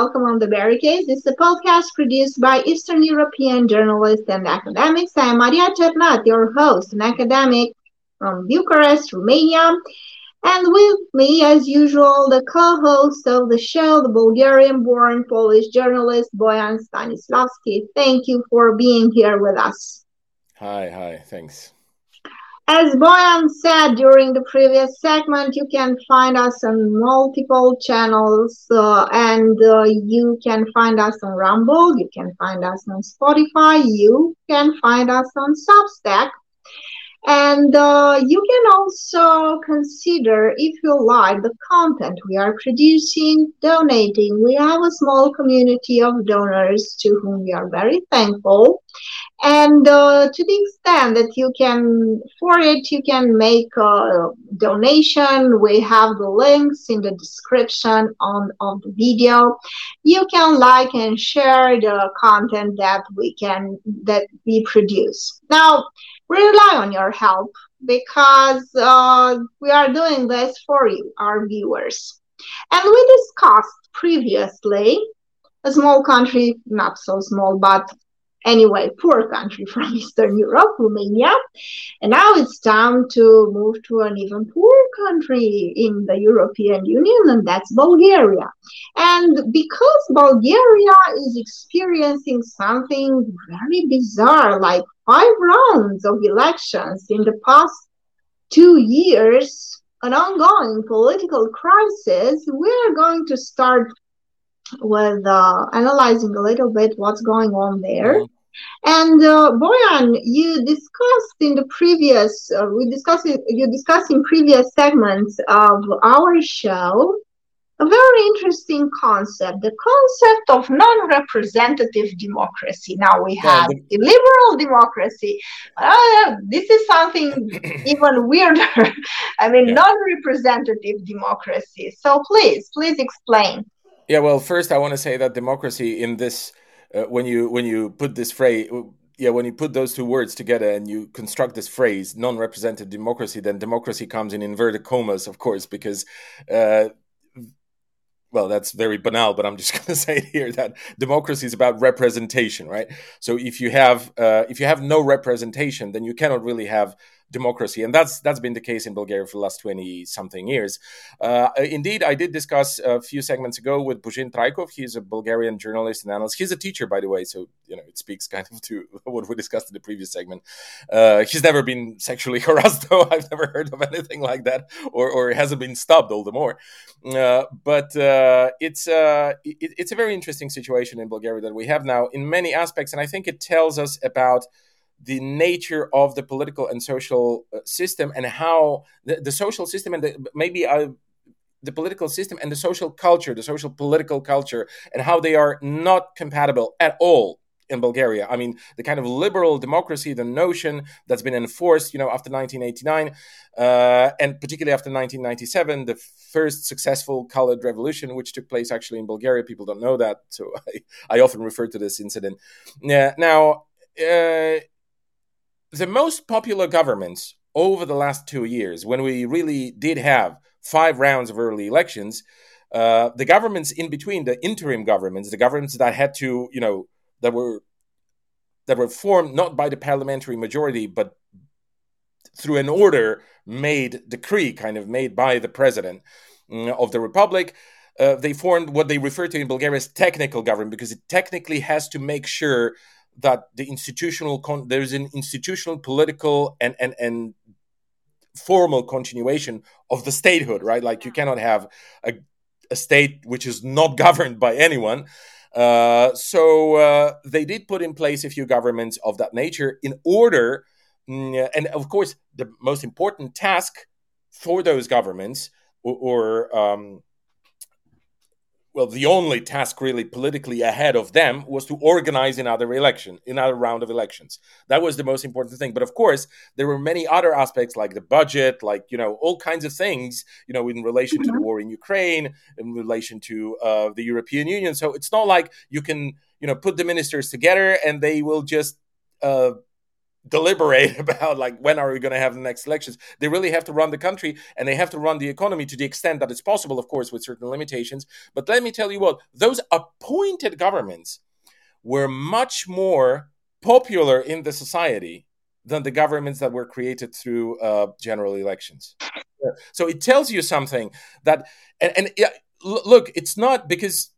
Welcome on the Barricades. This is a podcast produced by Eastern European journalists and academics. I am Maria Cernat, your host, an academic from Bucharest, Romania. And with me, as usual, the co host of the show, the Bulgarian born Polish journalist Boyan Stanislavski. Thank you for being here with us. Hi, hi, thanks. As Boyan said during the previous segment, you can find us on multiple channels uh, and uh, you can find us on Rumble, you can find us on Spotify, you can find us on Substack. And uh, you can also consider, if you like, the content we are producing, donating. We have a small community of donors to whom we are very thankful. And uh, to the extent that you can, for it, you can make a donation. We have the links in the description on, on the video. You can like and share the content that we can, that we produce. Now, rely on your help because uh, we are doing this for you, our viewers. And we discussed previously a small country, not so small, but anyway, poor country from Eastern Europe, Romania. And now it's time to move to an even poorer country in the European Union, and that's Bulgaria. And because Bulgaria is experiencing something very bizarre, like five rounds of elections in the past two years, an ongoing political crisis, we're going to start with uh, analyzing a little bit what's going on there. Mm-hmm. And uh, Boyan, you discussed in the previous, uh, we discussed you discussed in previous segments of our show a very interesting concept, the concept of non-representative democracy. Now we have yeah, the, the liberal democracy. Uh, this is something even weirder. I mean, yeah. non-representative democracy. So please, please explain. Yeah, well, first I want to say that democracy in this, uh, when you when you put this phrase, yeah, when you put those two words together and you construct this phrase, non-representative democracy, then democracy comes in inverted commas, of course, because. Uh, well, that's very banal, but I'm just going to say here that democracy is about representation, right? So if you have uh, if you have no representation, then you cannot really have democracy, and that's that's been the case in Bulgaria for the last twenty something years. Uh, indeed, I did discuss a few segments ago with Buzhin Traikov. He's a Bulgarian journalist and analyst. He's a teacher, by the way, so you know it speaks kind of to what we discussed in the previous segment. Uh, he's never been sexually harassed, though. I've never heard of anything like that, or or hasn't been stopped, all the more. Uh, but uh, it's uh, it, it's a very interesting situation in Bulgaria that we have now in many aspects, and I think it tells us about the nature of the political and social uh, system and how the, the social system and the, maybe uh, the political system and the social culture, the social political culture, and how they are not compatible at all in Bulgaria. I mean, the kind of liberal democracy, the notion that's been enforced, you know, after 1989, uh, and particularly after 1997, the first successful colored revolution, which took place actually in Bulgaria. People don't know that, so I, I often refer to this incident. Yeah, now, uh, the most popular governments over the last two years, when we really did have five rounds of early elections, uh, the governments in between, the interim governments, the governments that had to, you know, that were that were formed not by the parliamentary majority, but through an order made decree, kind of made by the president mm, of the republic. Uh, they formed what they refer to in Bulgaria as technical government because it technically has to make sure that the institutional con- there's an institutional political and and and formal continuation of the statehood right? Like you cannot have a, a state which is not governed by anyone. Uh, so uh, they did put in place a few governments of that nature in order mm, and of course the most important task for those governments or, or um, well, the only task really politically ahead of them was to organize another election, another round of elections. That was the most important thing. But of course, there were many other aspects like the budget, like, you know, all kinds of things, you know, in relation to the mm-hmm. war in Ukraine, in relation to uh, the European Union. So it's not like you can, you know, put the ministers together and they will just, uh, deliberate about like when are we going to have the next elections? They really have to run the country and they have to run the economy to the extent that it's possible of course with certain limitations. But let me tell you what those appointed governments were much more popular in the society than the governments that were created through uh, general elections. So it tells you something that and, and yeah, look it's not because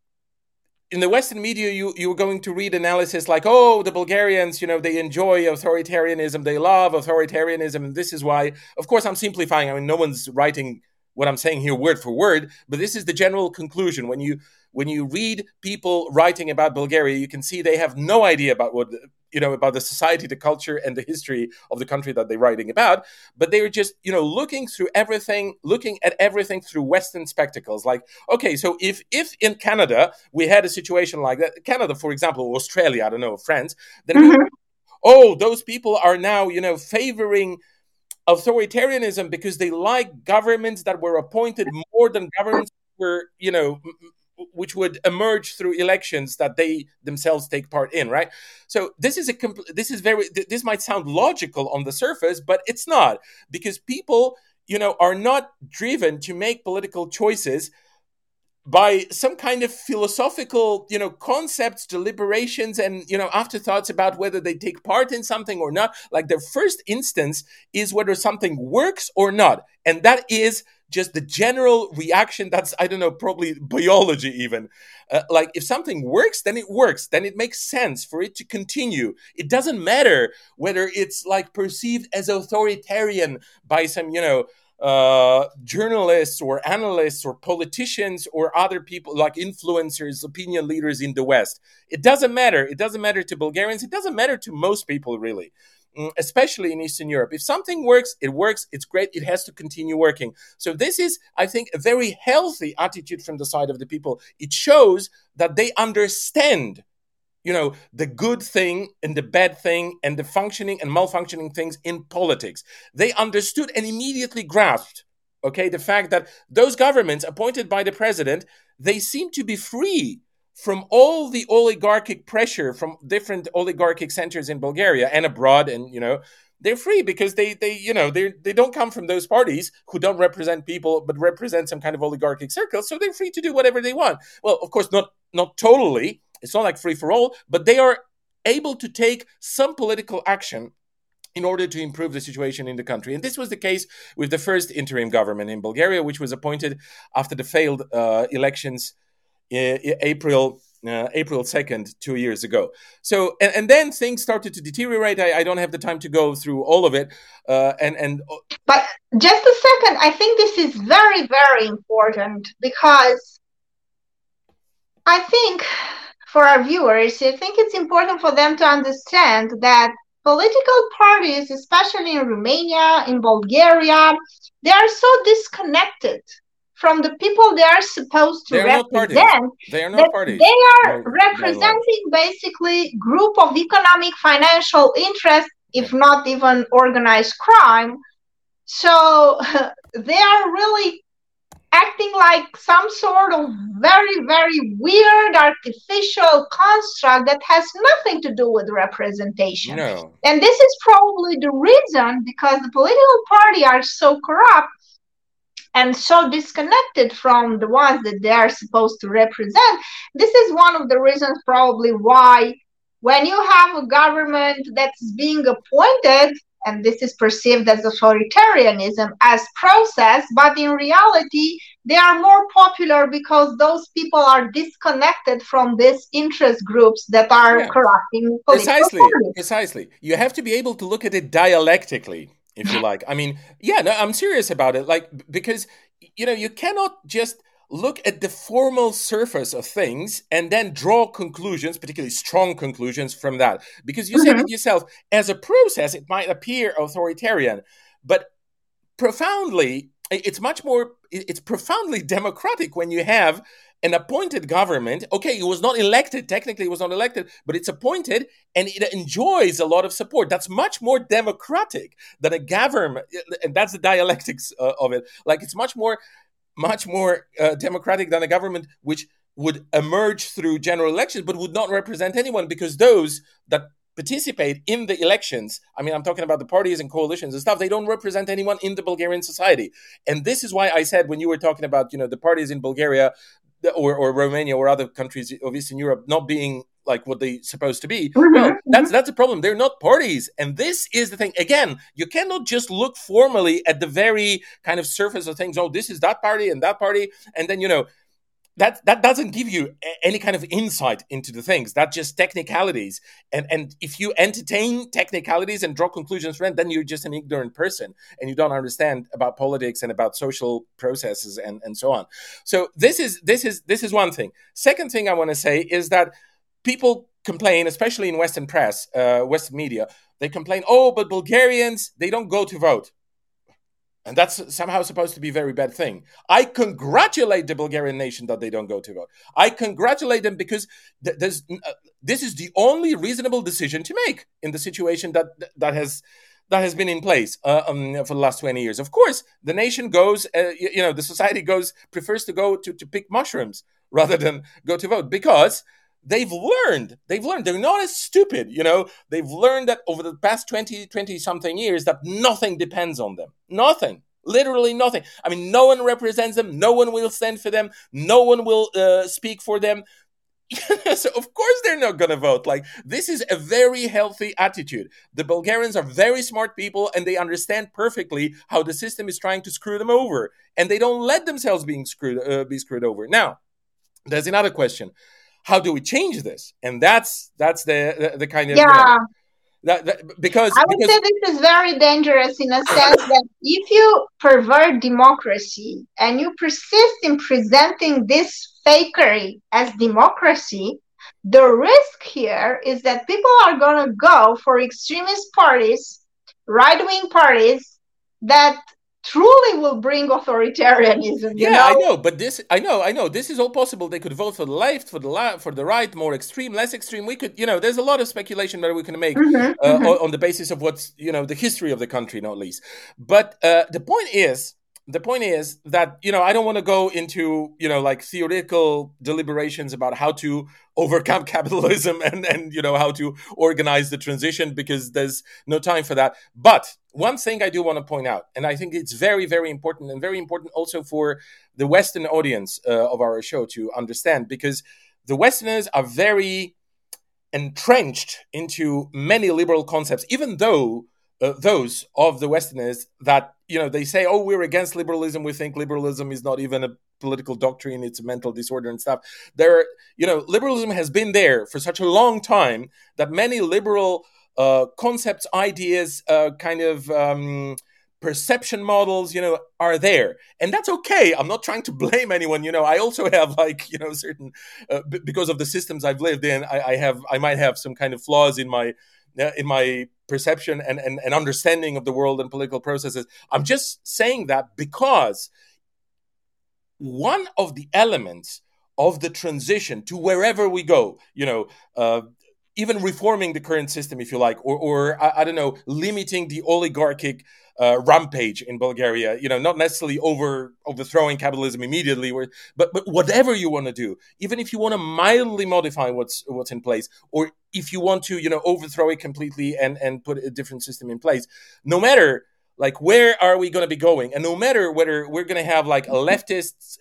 in the Western media, you you're going to read analysis like, "Oh, the Bulgarians, you know, they enjoy authoritarianism, they love authoritarianism, and this is why." Of course, I'm simplifying. I mean, no one's writing what I'm saying here word for word, but this is the general conclusion. When you when you read people writing about Bulgaria, you can see they have no idea about what you know about the society the culture and the history of the country that they're writing about but they're just you know looking through everything looking at everything through western spectacles like okay so if if in canada we had a situation like that canada for example australia i don't know france then mm-hmm. oh those people are now you know favoring authoritarianism because they like governments that were appointed more than governments were you know which would emerge through elections that they themselves take part in right? So this is a compl- this is very this might sound logical on the surface but it's not because people you know are not driven to make political choices by some kind of philosophical you know concepts deliberations and you know afterthoughts about whether they take part in something or not. Like their first instance is whether something works or not and that is just the general reaction that's i don't know probably biology even uh, like if something works then it works then it makes sense for it to continue it doesn't matter whether it's like perceived as authoritarian by some you know uh, journalists or analysts or politicians or other people like influencers, opinion leaders in the West. It doesn't matter. It doesn't matter to Bulgarians. It doesn't matter to most people, really. Mm, especially in Eastern Europe. If something works, it works, it's great, it has to continue working. So, this is, I think, a very healthy attitude from the side of the people. It shows that they understand. You know, the good thing and the bad thing and the functioning and malfunctioning things in politics. They understood and immediately grasped, okay, the fact that those governments appointed by the president, they seem to be free from all the oligarchic pressure from different oligarchic centers in Bulgaria and abroad, and you know, they're free because they they you know they they don't come from those parties who don't represent people but represent some kind of oligarchic circle, so they're free to do whatever they want. Well, of course, not not totally. It's not like free for all, but they are able to take some political action in order to improve the situation in the country. And this was the case with the first interim government in Bulgaria, which was appointed after the failed uh, elections April uh, April 2nd, two years ago. So, and, and, then things started to deteriorate. I, I, don't have the time to go through all of it. Uh, and, and, uh, but just a second, I think this is very, very important because I think for our viewers, I think it's important for them to understand that political parties, especially in Romania, in Bulgaria, they are so disconnected from the people they are supposed to they represent. They are not parties. They are no, representing basically group of economic financial interests, if not even organized crime. So they are really acting like some sort of very, very weird artificial construct that has nothing to do with representation. No. And this is probably the reason because the political party are so corrupt and so disconnected from the ones that they are supposed to represent. This is one of the reasons, probably, why when you have a government that's being appointed, and this is perceived as authoritarianism as process, but in reality, they are more popular because those people are disconnected from these interest groups that are yeah. corrupting precisely precisely you have to be able to look at it dialectically if you like. I mean, yeah, no, I'm serious about it. Like because you know you cannot just look at the formal surface of things and then draw conclusions, particularly strong conclusions from that. Because you mm-hmm. said it yourself, as a process, it might appear authoritarian, but profoundly, it's much more. It's profoundly democratic when you have an appointed government. Okay, it was not elected. Technically, it was not elected, but it's appointed and it enjoys a lot of support. That's much more democratic than a government. And that's the dialectics uh, of it. Like, it's much more, much more uh, democratic than a government which would emerge through general elections, but would not represent anyone because those that participate in the elections, I mean, I'm talking about the parties and coalitions and stuff, they don't represent anyone in the Bulgarian society. And this is why I said when you were talking about, you know, the parties in Bulgaria or, or Romania or other countries of Eastern Europe not being like what they're supposed to be. Mm-hmm. Well, that's mm-hmm. that's a problem. They're not parties, and this is the thing. Again, you cannot just look formally at the very kind of surface of things. Oh, this is that party and that party, and then you know that that doesn't give you any kind of insight into the things. That just technicalities. And and if you entertain technicalities and draw conclusions from then you're just an ignorant person and you don't understand about politics and about social processes and and so on. So this is this is this is one thing. Second thing i want to say is that people complain especially in western press uh, western media they complain oh but bulgarians they don't go to vote and that's somehow supposed to be a very bad thing. I congratulate the Bulgarian nation that they don't go to vote. I congratulate them because th- uh, this is the only reasonable decision to make in the situation that that has that has been in place uh, um, for the last 20 years. Of course, the nation goes, uh, you, you, know, the society goes, prefers to go to, to pick mushrooms rather than go to vote because they've learned. They've learned. They're not as stupid you know? They've learned that over the past 20 20 something years that nothing depends on them. Nothing. Literally nothing. I mean no one represents them. No one will stand for them. No one will uh, speak for them. So of course they're not going to vote. Like this is a very healthy attitude. The bulgarians are very smart people and they understand perfectly how the system is trying to screw them over and they don't let themselves being screwed uh, be screwed over. Now there's another question how do we change this? And that's that's the the, the kind of uh, yeah. You that, that, because I would because, say this is very dangerous in a sense that if you pervert democracy and you persist in presenting this fakery as democracy, the risk here is that people are going to go for extremist parties, right wing parties that truly will bring authoritarianism. yeah, know? I know, but this, I know, I know, this is all possible. They could vote for the left, for the left, for the right, more extreme, less extreme. We could, you know, there's a lot of speculation that we can make mm-hmm, uh, mm-hmm. On, on, the basis of what's, you know, the history of the country, not least. But uh, the point is, the point is that you know I don't want to go into you know like theoretical deliberations about how to overcome capitalism and and you know how to organize the transition because there's no time for that. But one thing I do want to point out, and I think it's very very important and very important also for the Western audience uh, of our show to understand because the Westerners are very entrenched into many liberal concepts, even though uh, those of the Westerners that you know they say, "Oh, we're against liberalism. We think liberalism is not even a political doctrine; it's a mental disorder and stuff." There, you know, liberalism has been there for such a long time that many liberal uh, concepts, ideas, uh, kind of. Um, perception models you know are there and that's okay i'm not trying to blame anyone you know i also have like you know certain uh, b- because of the systems i've lived in I, I have i might have some kind of flaws in my in my perception and, and, and understanding of the world and political processes. I'm just saying that because one of the elements of the transition to wherever we go, you know, uh, even reforming the current system, if you like, or, or I, I don't know, limiting the oligarchic uh, rampage in Bulgaria. You know, not necessarily over overthrowing capitalism immediately, but but whatever you want to do, even if you want to mildly modify what's what's in place, or if you want to, you know, overthrow it completely and and put a different system in place, no matter like where are we going to be going, and no matter whether we're going to have like a leftist,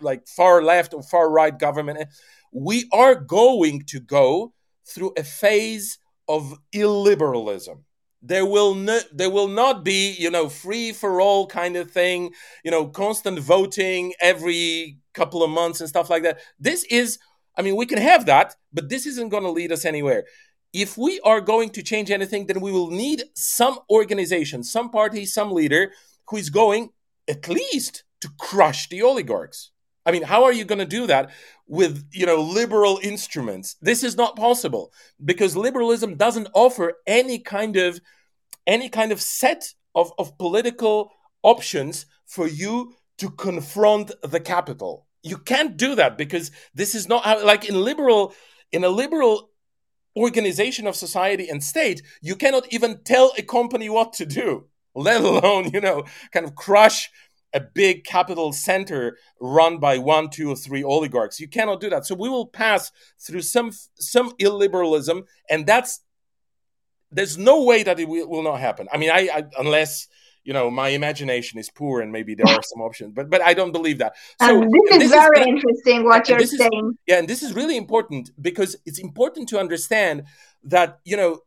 like far left or far right government, we are going to go through a phase of illiberalism there will no, there will not be you know free for all kind of thing you know constant voting every couple of months and stuff like that. This is i mean we can have that but this isn't going to lead us anywhere. If we are going to change anything then we will need some organization some party some leader who is going at least to crush the oligarchs I mean, how are you going to do that with, you know, liberal instruments? This is not possible because liberalism doesn't offer any kind of any kind of set of, of political options for you to confront the capital. You can't do that because this is not how, like in liberal in a liberal organization of society and state, you cannot even tell a company what to do, let alone, you know, kind of crush a big capital center run by one, two, or three oligarchs. You cannot do that. So we will pass through some some illiberalism, and that's there's no way that it will, will not happen. I mean, I, I, unless you know my imagination is poor and maybe there are some options, but but I don't believe that. So um, this, is this very is, interesting what you're saying. Is, yeah, and this is really important because it's important to understand that you know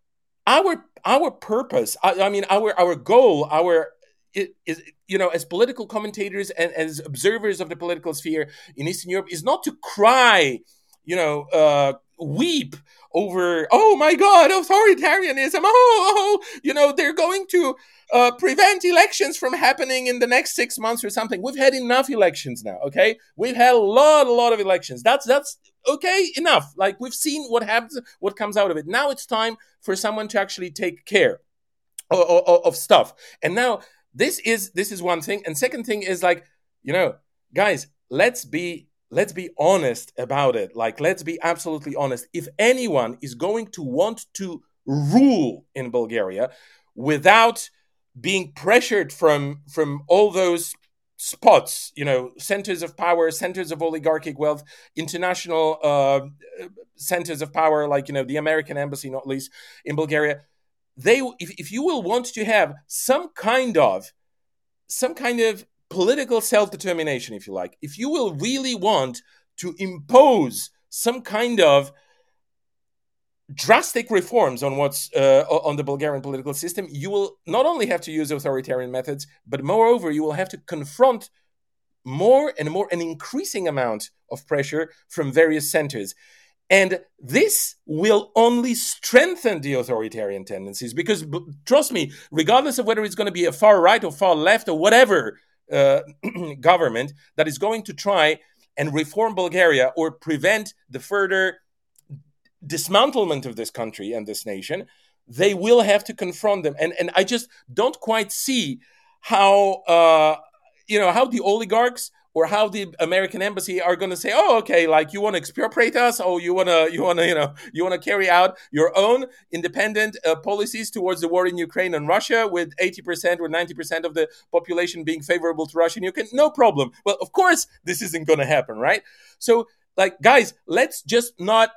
our our purpose. I, I mean, our our goal, our is you know as political commentators and as observers of the political sphere in Eastern Europe is not to cry, you know, uh, weep over oh my god authoritarianism oh, oh you know they're going to uh, prevent elections from happening in the next six months or something. We've had enough elections now okay? We've had a lot a lot of elections. That's that's okay enough. Like we've seen what happens what comes out of it. Now it's time for someone to actually take care of, of, of stuff. And now this is this is one thing and second thing is like you know guys let's be let's be honest about it. Like, let's be absolutely honest. If anyone is going to want to rule in Bulgaria without being pressured from from all those spots, you know, centers of power, centers of oligarchic wealth, international uh, centers of power, like you know the American embassy, not least in Bulgaria. They, if, if you will want to have some kind of some kind of political self determination, if you like, if you will really want to impose some kind of drastic reforms on what's uh, on the Bulgarian political system, you will not only have to use authoritarian methods, but moreover, you will have to confront more and more an increasing amount of pressure from various centers. And this will only strengthen the authoritarian tendencies because, trust me, regardless of whether it's going to be a far right or far left or whatever uh, government that is going to try and reform Bulgaria or prevent the further dismantlement of this country and this nation, they will have to confront them. And and I just don't quite see how uh, you know how the oligarchs or how the American embassy are going to say, "Oh, okay, like you want to expropriate us, oh, you want to, you want to, you know, you want to carry out your own independent uh, policies towards the war in Ukraine and Russia, with eighty percent or ninety percent of the population being favorable to Russia and Ukraine, no problem." Well, of course, this isn't going to happen, right? So, like, guys, let's just not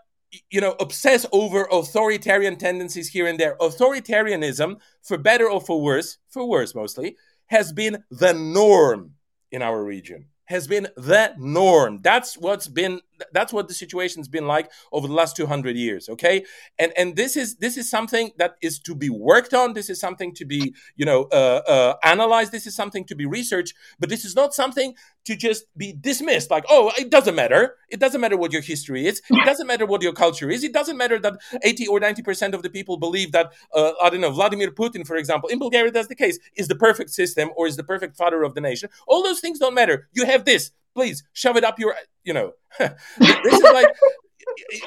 you know obsess over authoritarian tendencies here and there authoritarianism for better or for worse for worse mostly has been the norm in our region has been the norm. That's what's been that's what the situation's been like over the last 200 years okay? And and this is this is something that is to be worked on. This is something to be you know uh, uh, analyzed. This is something to be researched. But this is not something to just be dismissed like oh it doesn't matter. It doesn't matter what your history is. It doesn't matter what your culture is. It doesn't matter that 80 or 90 percent of the people believe that uh, i don't know vladimir putin for example in bulgaria that's the case is the perfect system or is the perfect father of the nation. All those things don't matter. You have this. Please shove it up your you know this is like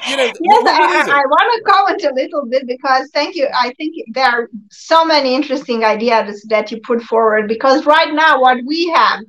you know yes, what, what I, I, want to comment a little bit because thank you i think there are so many interesting ideas that you put forward because right now what we have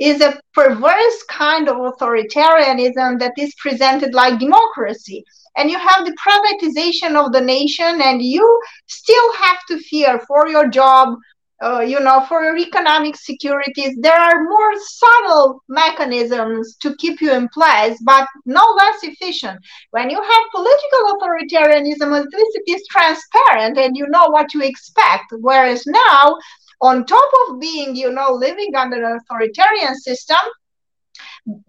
is a perverse kind of authoritarianism that is presented like democracy. And you have the privatization of the nation and you still have to fear for your job uh, you know, for economic securities, there are more subtle mechanisms to keep you in place, but no less efficient. When you have political authoritarianism, at least it is transparent and you know what you expect. Whereas now, on top of being, you know, living under an authoritarian system,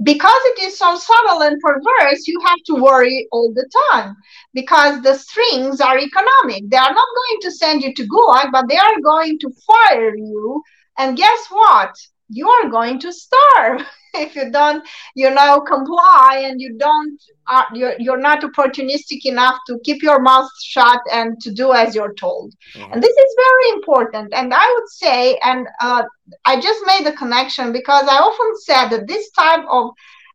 because it is so subtle and perverse, you have to worry all the time because the strings are economic. They are not going to send you to Gulag, but they are going to fire you. And guess what? You are going to starve. if you don't you know comply and you don't uh, you're, you're not opportunistic enough to keep your mouth shut and to do as you're told mm-hmm. and this is very important and i would say and uh, i just made the connection because i often said that this type of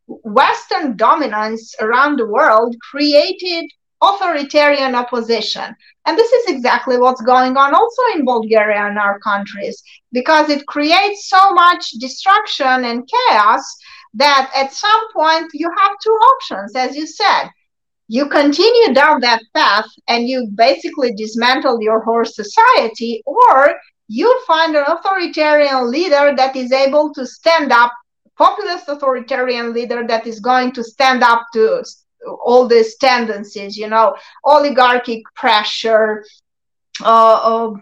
western dominance around the world created authoritarian opposition. And this is exactly what's going on also in Bulgaria and our countries, because it creates so much destruction and chaos that at some point you have two options, as you said. You continue down that path and you basically dismantle your whole society, or you find an authoritarian leader that is able to stand up, populist authoritarian leader that is going to stand up to all these tendencies, you know, oligarchic pressure, uh, uh,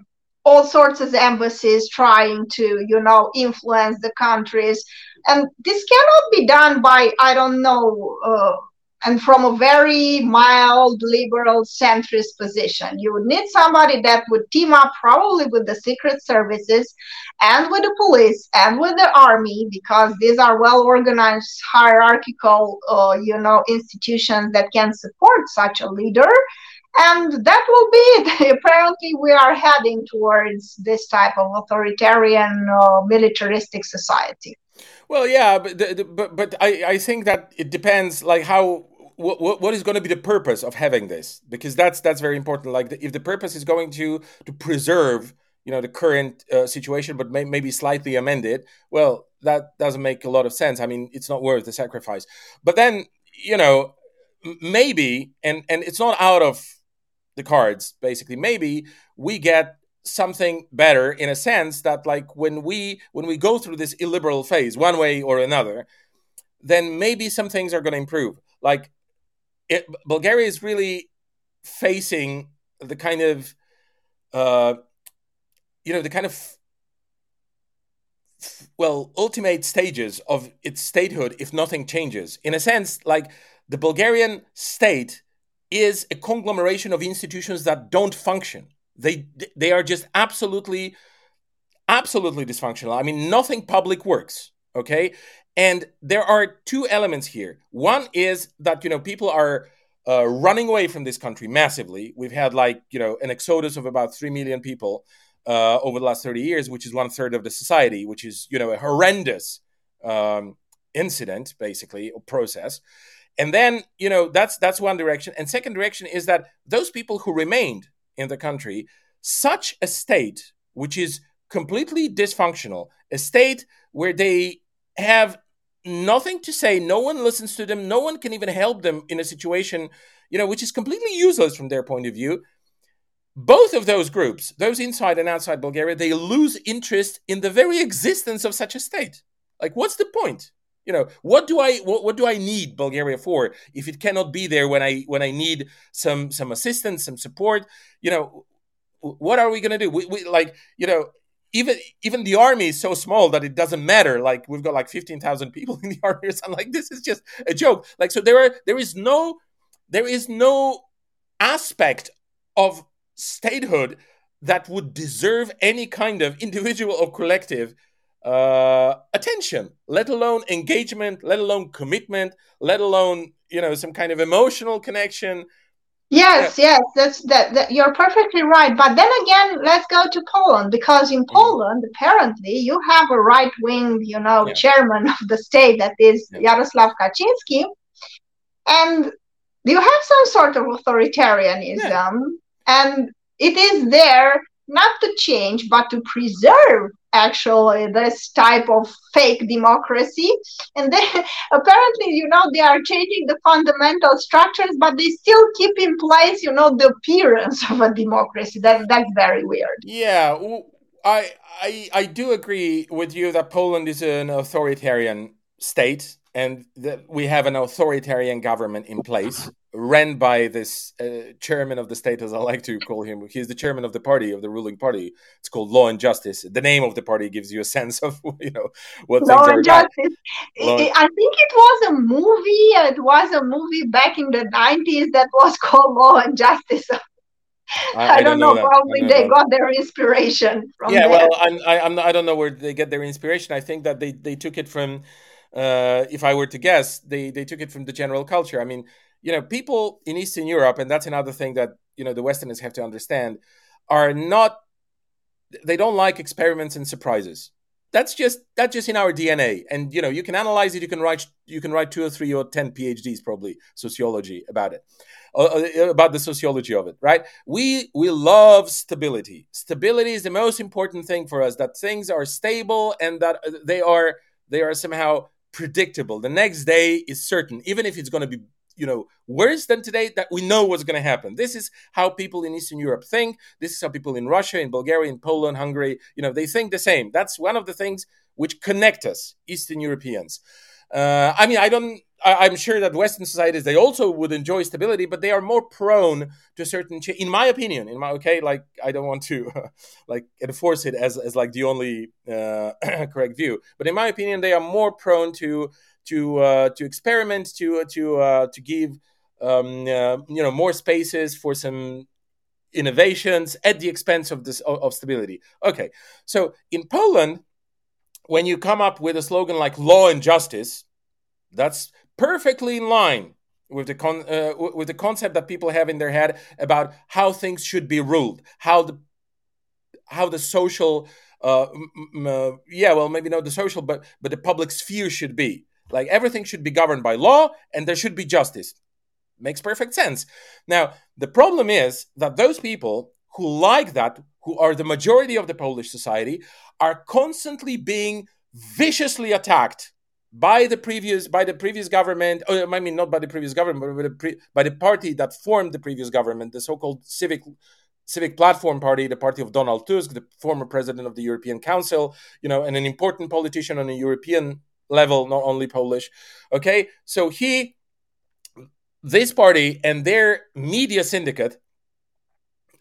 all sorts of embassies trying to, you know, influence the countries. And this cannot be done by, I don't know, uh, and from a very mild liberal centrist position. You would need somebody that would team up probably with the secret services and with the police and with the army because these are well organized hierarchical uh, you know institutions that can support such a leader and that will be it. apparently we are heading towards this type of authoritarian uh, militaristic society well yeah but but, but I, I think that it depends like how what, what is going to be the purpose of having this? Because that's that's very important. Like if the purpose is going to to preserve you know the current uh, situation but may, maybe slightly amend it well that doesn't make a lot of sense. I mean it's not worth the sacrifice. But then you know maybe and and it's not out of the cards basically. Maybe we get something better in a sense that like when we when we go through this illiberal phase one way or another then maybe some things are going to improve. Like it, Bulgaria is really facing the kind of, uh, you know, the kind of, well, ultimate stages of its statehood if nothing changes. In a sense, like the Bulgarian state is a conglomeration of institutions that don't function. They they are just absolutely, absolutely dysfunctional. I mean, nothing public works. Okay, and there are two elements here. One is that you know people are uh, running away from this country massively. We've had like you know an exodus of about three million people uh, over the last thirty years, which is one third of the society, which is you know a horrendous um, incident, basically or process. And then you know that's that's one direction. And second direction is that those people who remained in the country, such a state which is completely dysfunctional, a state where they have nothing to say. No one listens to them. No one can even help them in a situation, you know, which is completely useless from their point of view. Both of those groups, those inside and outside Bulgaria, they lose interest in the very existence of such a state. Like, what's the point? You know, what do I what, what do I need Bulgaria for if it cannot be there when I when I need some some assistance, some support? You know, what are we going to do? We, we like you know even even the army is so small that it doesn't matter. Like we've got like fifteen thousand people in the army, I'm like this is just a joke. Like so, there are there is no there is no aspect of statehood that would deserve any kind of individual or collective uh, attention, let alone engagement, let alone commitment, let alone you know some kind of emotional connection. Yes, yes, that's that, that. You're perfectly right. But then again, let's go to Poland because in mm-hmm. Poland, apparently, you have a right wing, you know, yeah. chairman of the state that is yeah. Kaczynski, and you have some sort of authoritarianism, yeah. and it is there not to change but to preserve actually this type of fake democracy. And then apparently you know they are changing the fundamental structures but they still keep in place you know the appearance of a democracy. That that's very weird. Yeah i i i do agree with you that poland is an authoritarian state and that we have an authoritarian government in place ran by this uh, chairman of the state, as I like to call him. He's the chairman of the party, of the ruling party. It's called Law and Justice. The name of the party gives you a sense of, you know, what Law and Justice. Law I think it was a movie. It was a movie back in the 90s that was called Law and Justice. I, I, I, don't, know. know probably they got their inspiration from. Yeah, there. well, I'm, I, I'm, I don't know where they get their inspiration. I think that they, they took it from, uh, if I were to guess, they, they took it from the general culture. I mean, you know, people in Eastern Europe, and that's another thing that you know the Westerners have to understand, are not. They don't like experiments and surprises. That's just that's just in our DNA, and you know you can analyze it. You can write you can write two or three or ten PhDs probably sociology about it, uh, uh, about the sociology of it. Right? We we love stability. Stability is the most important thing for us. That things are stable and that uh, they are they are somehow predictable. The next day is certain, even if it's going to be you know worse than today that we know what's going to happen this is how people in eastern europe think this is how people in russia in bulgaria in poland hungary you know they think the same that's one of the things which connect us eastern europeans Uh, I mean, I don't. I, am sure that Western societies they also would enjoy stability, but they are more prone to certain. In my opinion, in my okay, like I don't want to like enforce it as as like the only uh, correct view, but in my opinion, they are more prone to to uh, to experiment, to to uh, to give um, uh, you know more spaces for some innovations at the expense of this of, stability. Okay, so in Poland, when you come up with a slogan like "law and justice," that's perfectly in line with the con- uh, with the concept that people have in their head about how things should be ruled, how the how the social uh, m- uh, yeah, well, maybe not the social, but but the public sphere should be. Like everything should be governed by law, and there should be justice. Makes perfect sense. Now, the problem is that those people who like that, who are the majority of the Polish society, are constantly being viciously attacked by the previous by the previous government. Or, I mean, not by the previous government, but by the, pre, by the party that formed the previous government, the so-called civic civic platform party the party of donald tusk the former president of the european council you know and an important politician on a european level not only polish. Okay so he this party and their media syndicate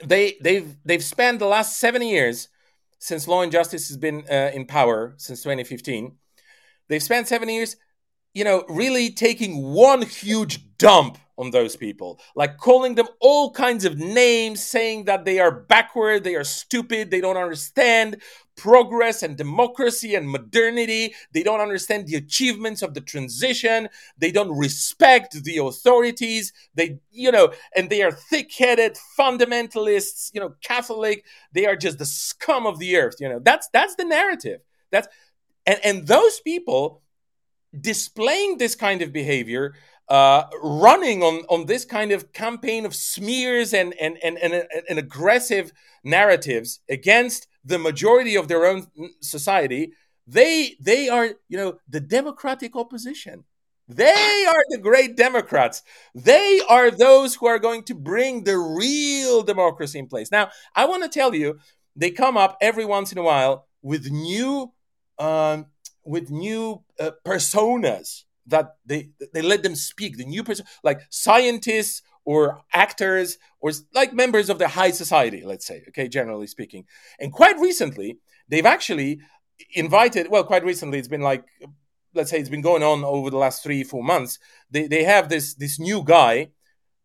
they they've they've spent the last seven years since law and justice has been uh, in power since 2015 they've spent seven years you know really taking one huge dump on those people, like calling them all kinds of names, saying that they are backward, they are stupid, they don't understand progress and democracy and modernity, they don't understand the achievements of the transition, they don't respect the authorities, they, you know, and they are thick headed fundamentalists, you know, Catholic, they are just the scum of the earth, you know, that's, that's the narrative. That's, and, and those people displaying this kind of behavior uh, running on, on this kind of campaign of smears and, and, and, and, and aggressive narratives against the majority of their own society, they, they are, you know, the democratic opposition. They are the great Democrats. They are those who are going to bring the real democracy in place. Now, I want to tell you, they come up every once in a while with new, um, with new uh, personas that they they let them speak. The new person like scientists or actors or like members of the high society let's say okay generally speaking. And quite recently they've actually invited well quite recently it's been like let's say it's been going on over the last three four months they, they have this this new guy.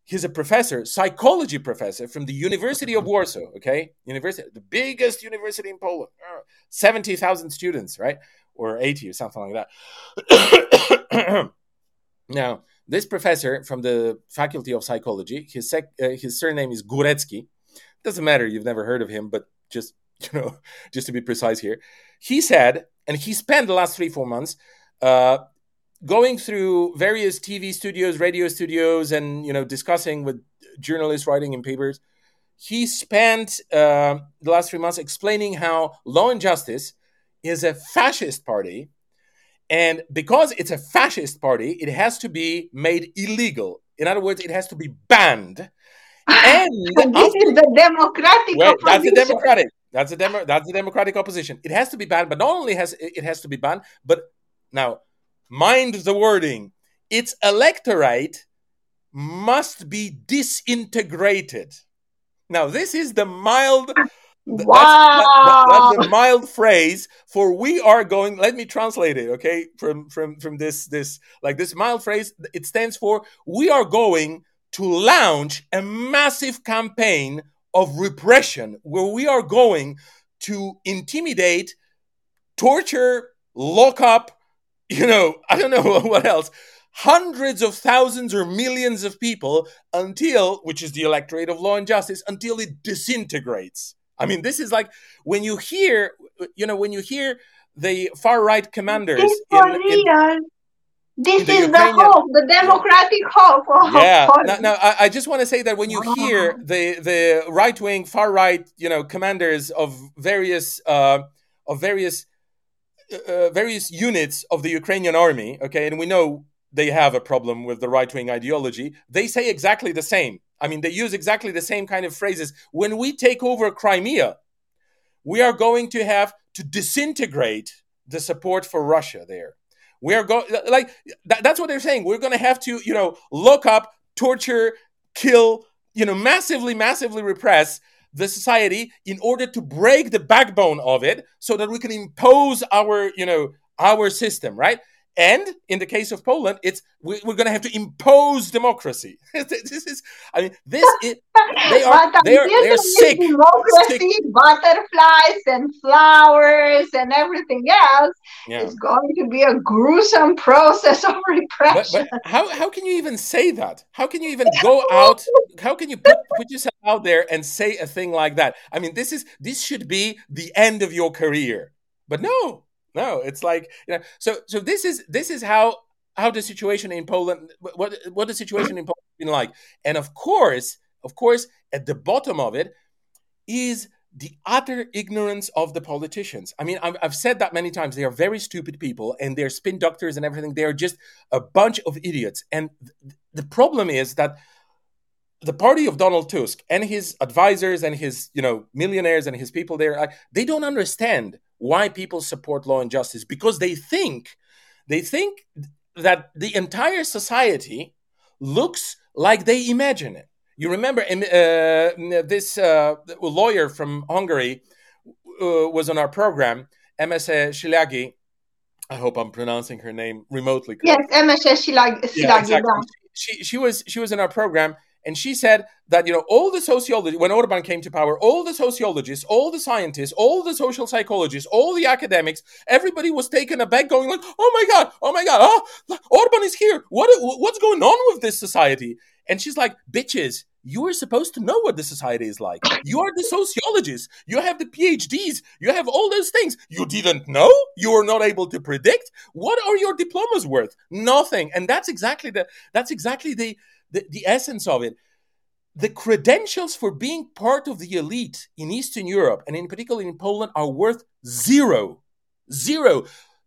He's a professor psychology professor from the university of warsaw okay? University the biggest university in poland. Uh, 70000 students right? Or 80 or something like that. now, this professor from the Faculty of Psychology, his, sec- uh, his surname is Górecki. Doesn't matter, you've never heard of him, but just you know, just to be precise here, he said, and he spent the last three four months uh, going through various TV studios, radio studios, and you know, discussing with journalists writing in papers. He spent uh, the last three months explaining how Law and Justice is a fascist party. And because it's a fascist party, it has to be made illegal. In other words, it has to be banned. And this is the democratic opposition. That's the democratic. That's the demo, that's the democratic opposition. It has to be banned, but not only has it has to be banned, but now mind the wording. Its electorate must be disintegrated. Now, this is the mild Wow. That's, that, that's a mild phrase for we are going. Let me translate it, okay? From from from this this like this mild phrase, it stands for we are going to launch a massive campaign of repression where we are going to intimidate, torture, lock up, you know, I don't know what else, hundreds of thousands or millions of people until, which is the electorate of law and justice, until it disintegrates. I mean, this is like when you hear, you know, when you hear the far right commanders. This in, in, this is Ukrainian, the hope, the democratic yeah. hope. yeah. Now, now I, I, just want to say that when you hear the the right wing, far right, you know, commanders of various uh, of various uh, uh, various units of the Ukrainian army, okay, and we know they have a problem with the right wing ideology. They say exactly the same. I mean, they use exactly the same kind of phrases. When we take over Crimea, we are going to have to disintegrate the support for Russia there. we're going like that, that's what they're saying we're going to have to you know look up torture kill you know massively massively repress the society in order to break the backbone of it so that we can impose our you know our system right and in the case of Poland, it's we, are going to have to impose democracy. this is, I mean, this is, they are uh, they are they are sick. Democracy, sick. butterflies and flowers and everything else yeah. is going to be a gruesome process of repression. But, but how how can you even say that? How can you even go out? How can you put put yourself out there and say a thing like that? I mean, this is this should be the end of your career. But no, no, it's like you know. So so this is this is how how the situation in Poland what what the situation in Poland been like, and of course, of course, at the bottom of it is the utter ignorance of the politicians. I mean, I've, I've, said that many times. They are very stupid people, and they're spin doctors and everything. They are just a bunch of idiots. And th- the problem is that the party of Donald Tusk and his advisors and his you know millionaires and his people there, they don't understand why people support law and justice because they think they think that the entire society looks like they imagine it. You remember uh, this uh, lawyer from Hungary uh, was on our program, Emese Shilagi. I hope I'm pronouncing her name remotely. Correct. Yes, Emese Shilagi. Yeah, exactly. She, she was she was in our program and she said that, you know, all the sociologists, when Orban came to power, all the sociologists, all the scientists, all the social psychologists, all the academics, everybody was taken aback going like, oh my God, oh my God, oh, Orban is here. What, what's going on with this society? And she's like, bitches, you are supposed to know what the society is like. You are the sociologists. You have the PhDs. You have all those things. You didn't know? You were not able to predict? What are your diplomas worth? Nothing. And that's exactly the that's exactly the the, the essence of it. The credentials for being part of the elite in Eastern Europe and in particular in Poland are worth zero. Zero.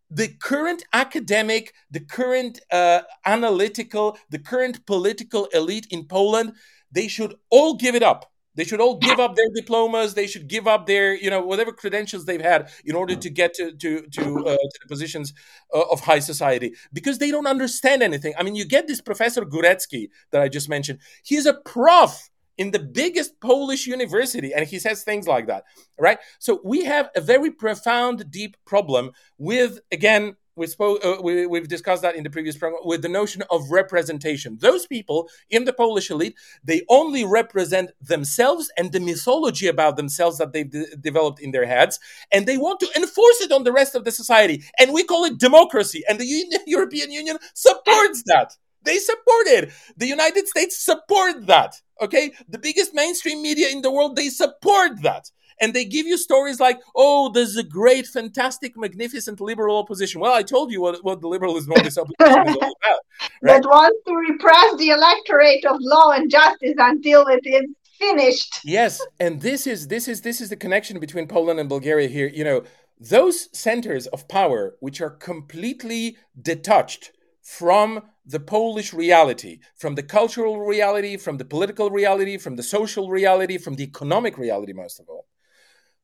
The current academic, the current uh, analytical, the current political elite in Poland, they should all give it up they should all give up their diplomas. They should give up their, you know, whatever credentials they've had in order to get to to to, uh, to the positions uh, of high society because they don't understand anything. I mean, you get this Professor Górecki that I just mentioned. He's a prof in the biggest Polish university, and he says things like that, right? So we have a very profound, deep problem with again we spoke uh, we, we've discussed that in the previous program with the notion of representation. Those people in the polish elite they only represent themselves and the mythology about themselves that they've de- developed in their heads and they want to enforce it on the rest of the society. And we call it democracy and the european union supports that. They support it. The united states support that okay? The biggest mainstream media in the world they support that and they give you stories like, oh, there's a great, fantastic, magnificent liberal opposition. Well, I told you what, what the liberalism of this opposition is all about. Right? That wants to repress the electorate of law and justice until it is finished. Yes, and this is this is this is the connection between Poland and Bulgaria here. You know, those centers of power which are completely detached from the Polish reality, from the cultural reality, from the political reality, from the social reality, from the economic reality, most of all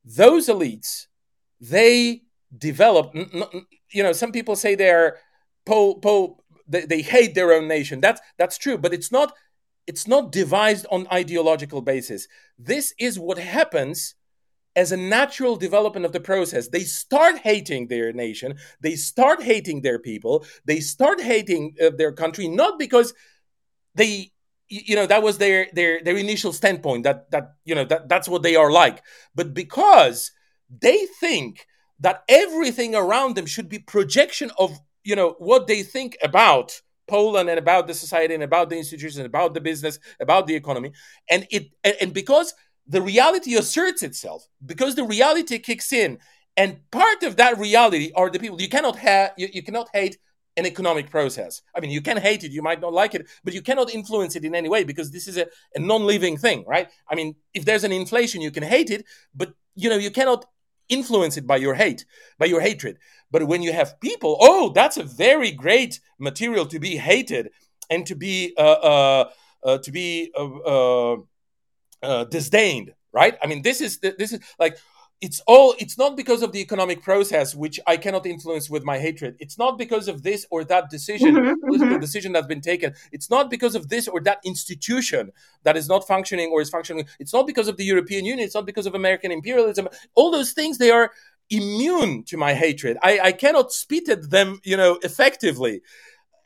those elites, they develop. You know, some people say they're po po. They, hate their own nation. That's that's true, but it's not. It's not devised on ideological basis. This is what happens as a natural development of the process. They start hating their nation. They start hating their people. They start hating uh, their country not because they you know that was their their their initial standpoint that that you know that that's what they are like. But because they think that everything around them should be projection of you know what they think about Poland and about the society and about the institutions about the business about the economy and it and, and because the reality asserts itself because the reality kicks in and part of that reality are the people you cannot have you, you cannot hate an economic process. I mean, you can hate it, you might not like it, but you cannot influence it in any way because this is a, a non-living thing, right? I mean, if there's an inflation, you can hate it, but you know, you cannot influence it by your hate, by your hatred. But when you have people, oh, that's a very great material to be hated and to be uh, uh, uh to be uh, uh, uh, disdained, right? I mean, this is this is like it's all it's not because of the economic process which i cannot influence with my hatred. It's not because of this or that decision mm-hmm, political mm-hmm. decision that's been taken. It's not because of this or that institution that is not functioning or is functioning. It's not because of the european union. It's not because of american imperialism. All those things they are immune to my hatred. I, I cannot spit at them you know effectively.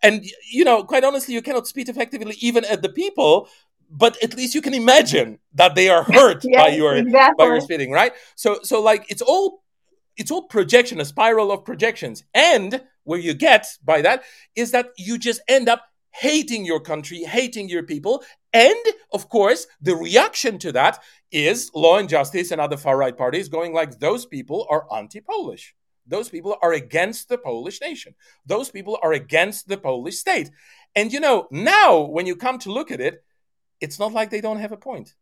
And you know quite honestly you cannot spit effectively even at the people but at least you can imagine that they are hurt yes, by your exactly. by your spitting, right? So so like it's all it's all projection, a spiral of projections. And where you get by that is that you just end up hating your country, hating your people. And of course, the reaction to that is law and justice and other far right parties going like those people are anti Polish. Those people are against the Polish nation. Those people are against the Polish state. And you know, now when you come to look at it, it's not like they don't have a point.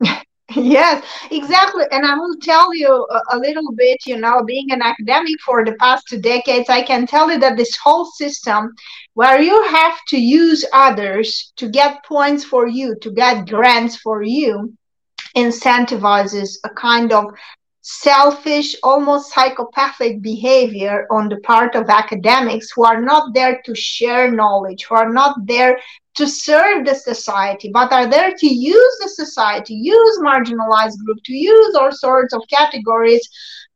yes, exactly. And I will tell you a, a, little bit, you know, being an academic for the past two decades, I can tell you that this whole system where you have to use others to get points for you, to get grants for you, incentivizes a kind of selfish, almost psychopathic behavior on the part of academics who are not there to share knowledge, who are not there to serve the society, but are there to use the society, use marginalized group, to use all sorts of categories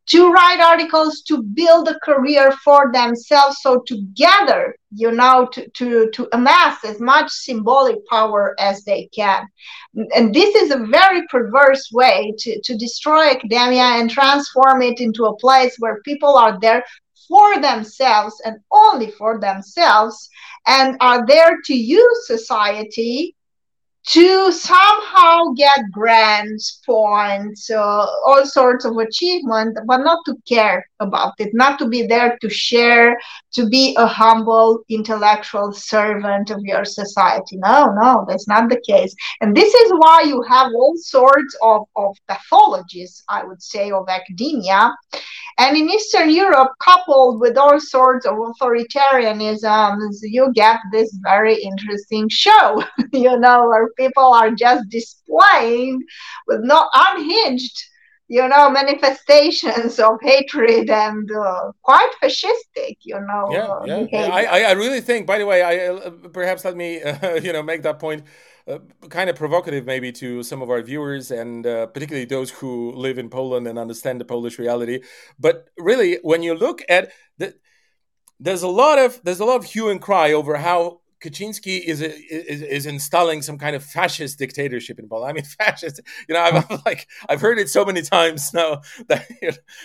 to write articles to build a career for themselves so together you know to, to to amass as much symbolic power as they can? And this is a very perverse way to, to destroy academia and transform it into a place where people are there for themselves and only for themselves and are there to use society to somehow get grants, points, uh, all sorts of achievement, but not to care about it, not to be there to share, to be a humble intellectual servant of your society. No, no, that's not the case. And this is why you have all sorts of, of pathologies, I would say, of academia and in Eastern Europe, coupled with all sorts of authoritarianisms, you get this very interesting show, you know, where people are just displaying with no unhinged, you know, manifestations of hatred and uh, quite fascistic, you know. Yeah, uh, yeah. I, I really think, by the way, I uh, perhaps let me, uh, you know, make that point uh, kind of provocative maybe to some of our viewers and uh, particularly those who live in Poland and understand the Polish reality. But really, when you look at the, there's a lot of there's a lot of hue and cry over how Kaczynski is, is is installing some kind of fascist dictatorship in Poland. I mean, fascist. You know, I've like I've heard it so many times now that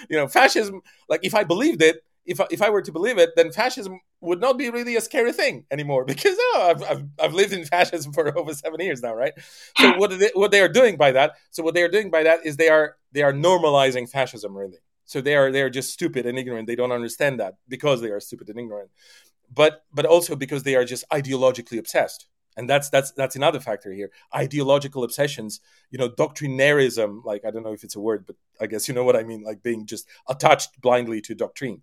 you know fascism. Like, if I believed it, if I, if I were to believe it, then fascism would not be really a scary thing anymore because oh, I've, I've, I've lived in fascism for over seven years now, right? So what they, what they are doing by that? So what they are doing by that is they are they are normalizing fascism really. So they are they are just stupid and ignorant. They don't understand that because they are stupid and ignorant, but but also because they are just ideologically obsessed. And that's that's that's another factor here. Ideological obsessions you know doctrinarism like i don't know if it's a word but i guess you know what i mean like being just attached blindly to doctrine.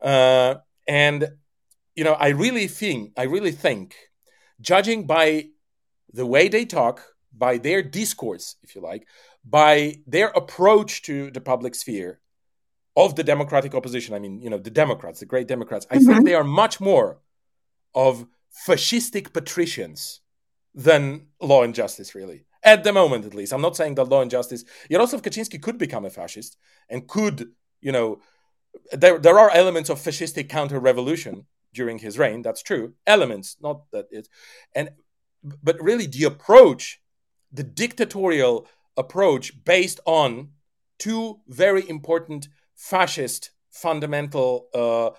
Uh, and you know i really think i really think judging by the way they talk by their discourse if you like by their approach to the public sphere of the democratic opposition i mean you know the democrats the great democrats i mm-hmm. think they are much more of fascistic patricians than law and justice, really. At the moment, at least. I'm not saying that law and justice. Jarosław Kaczynski could become a fascist and could, you know, there, there are elements of fascistic counter revolution during his reign. That's true. Elements, not that it. And, but really, the approach, the dictatorial approach based on two very important fascist fundamental uh,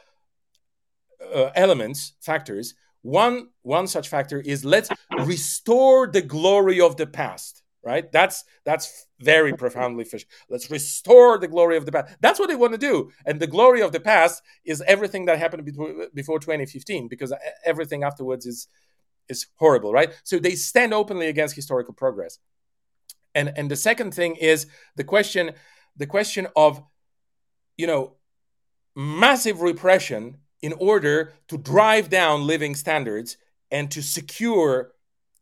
uh, elements, factors. One one such factor is let's restore the glory of the past right? That's that's very profoundly fish let's restore the glory of the past. That's what they want to do. And the glory of the past is everything that happened before 2015 because everything afterwards is is horrible right? So they stand openly against historical progress. And and the second thing is the question the question of you know massive repression in order to drive down living standards and to secure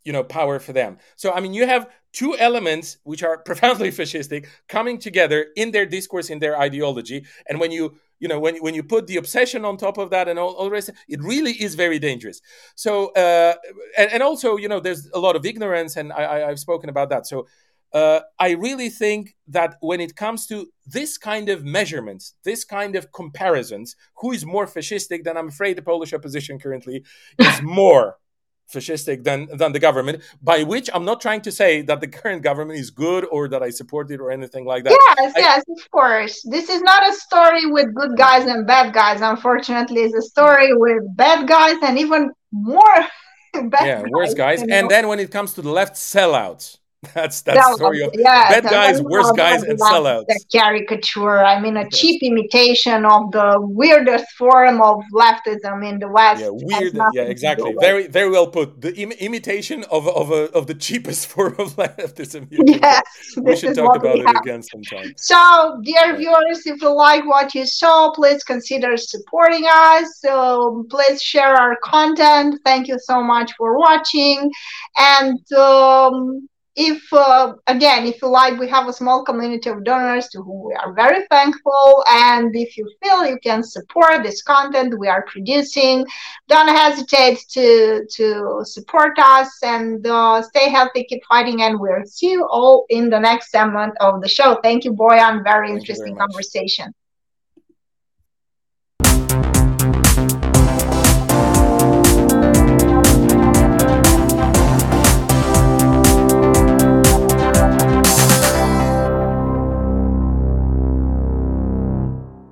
you know power for them. So i mean you have two elements which are profoundly fascistic coming together in their discourse in their ideology. And when you you know when, when you put the obsession on top of that and all, all the rest it really is very dangerous. So uh, and, and also you know there's a lot of ignorance and I, I, i've spoken about that. So uh, I really think that when it comes to this kind of measurements, this kind of comparisons, who is more fascistic, then I'm afraid the Polish opposition currently is more fascistic than than the government by which i'm not trying to say that the current government is good or that i support it or anything like that. Yes I, yes of course. This is not a story with good guys and bad guys. Unfortunately it's a story with bad guys and even more bad yeah worse guys, guys. and then when it comes to the left sellouts That's that no, story of yeah, bad guys, worse guys, and sellouts. The caricature. I mean, a cheap imitation of the weirdest form of leftism in the West. Yeah, weird. Yeah, exactly. Very, very well put. The Im- imitation of of a, of the cheapest form of leftism. Yes, we should talk about it again sometime. So, dear viewers, if you like what you saw, please consider supporting us. So, please share our content. Thank you so much for watching, and. Um, if uh, again if you like we have a small community of donors to whom we are very thankful and if you feel you can support this content we are producing don't hesitate to to support us and uh, stay healthy keep fighting and we'll see you all in the next segment of the show. Thank you boyan very thank interesting very conversation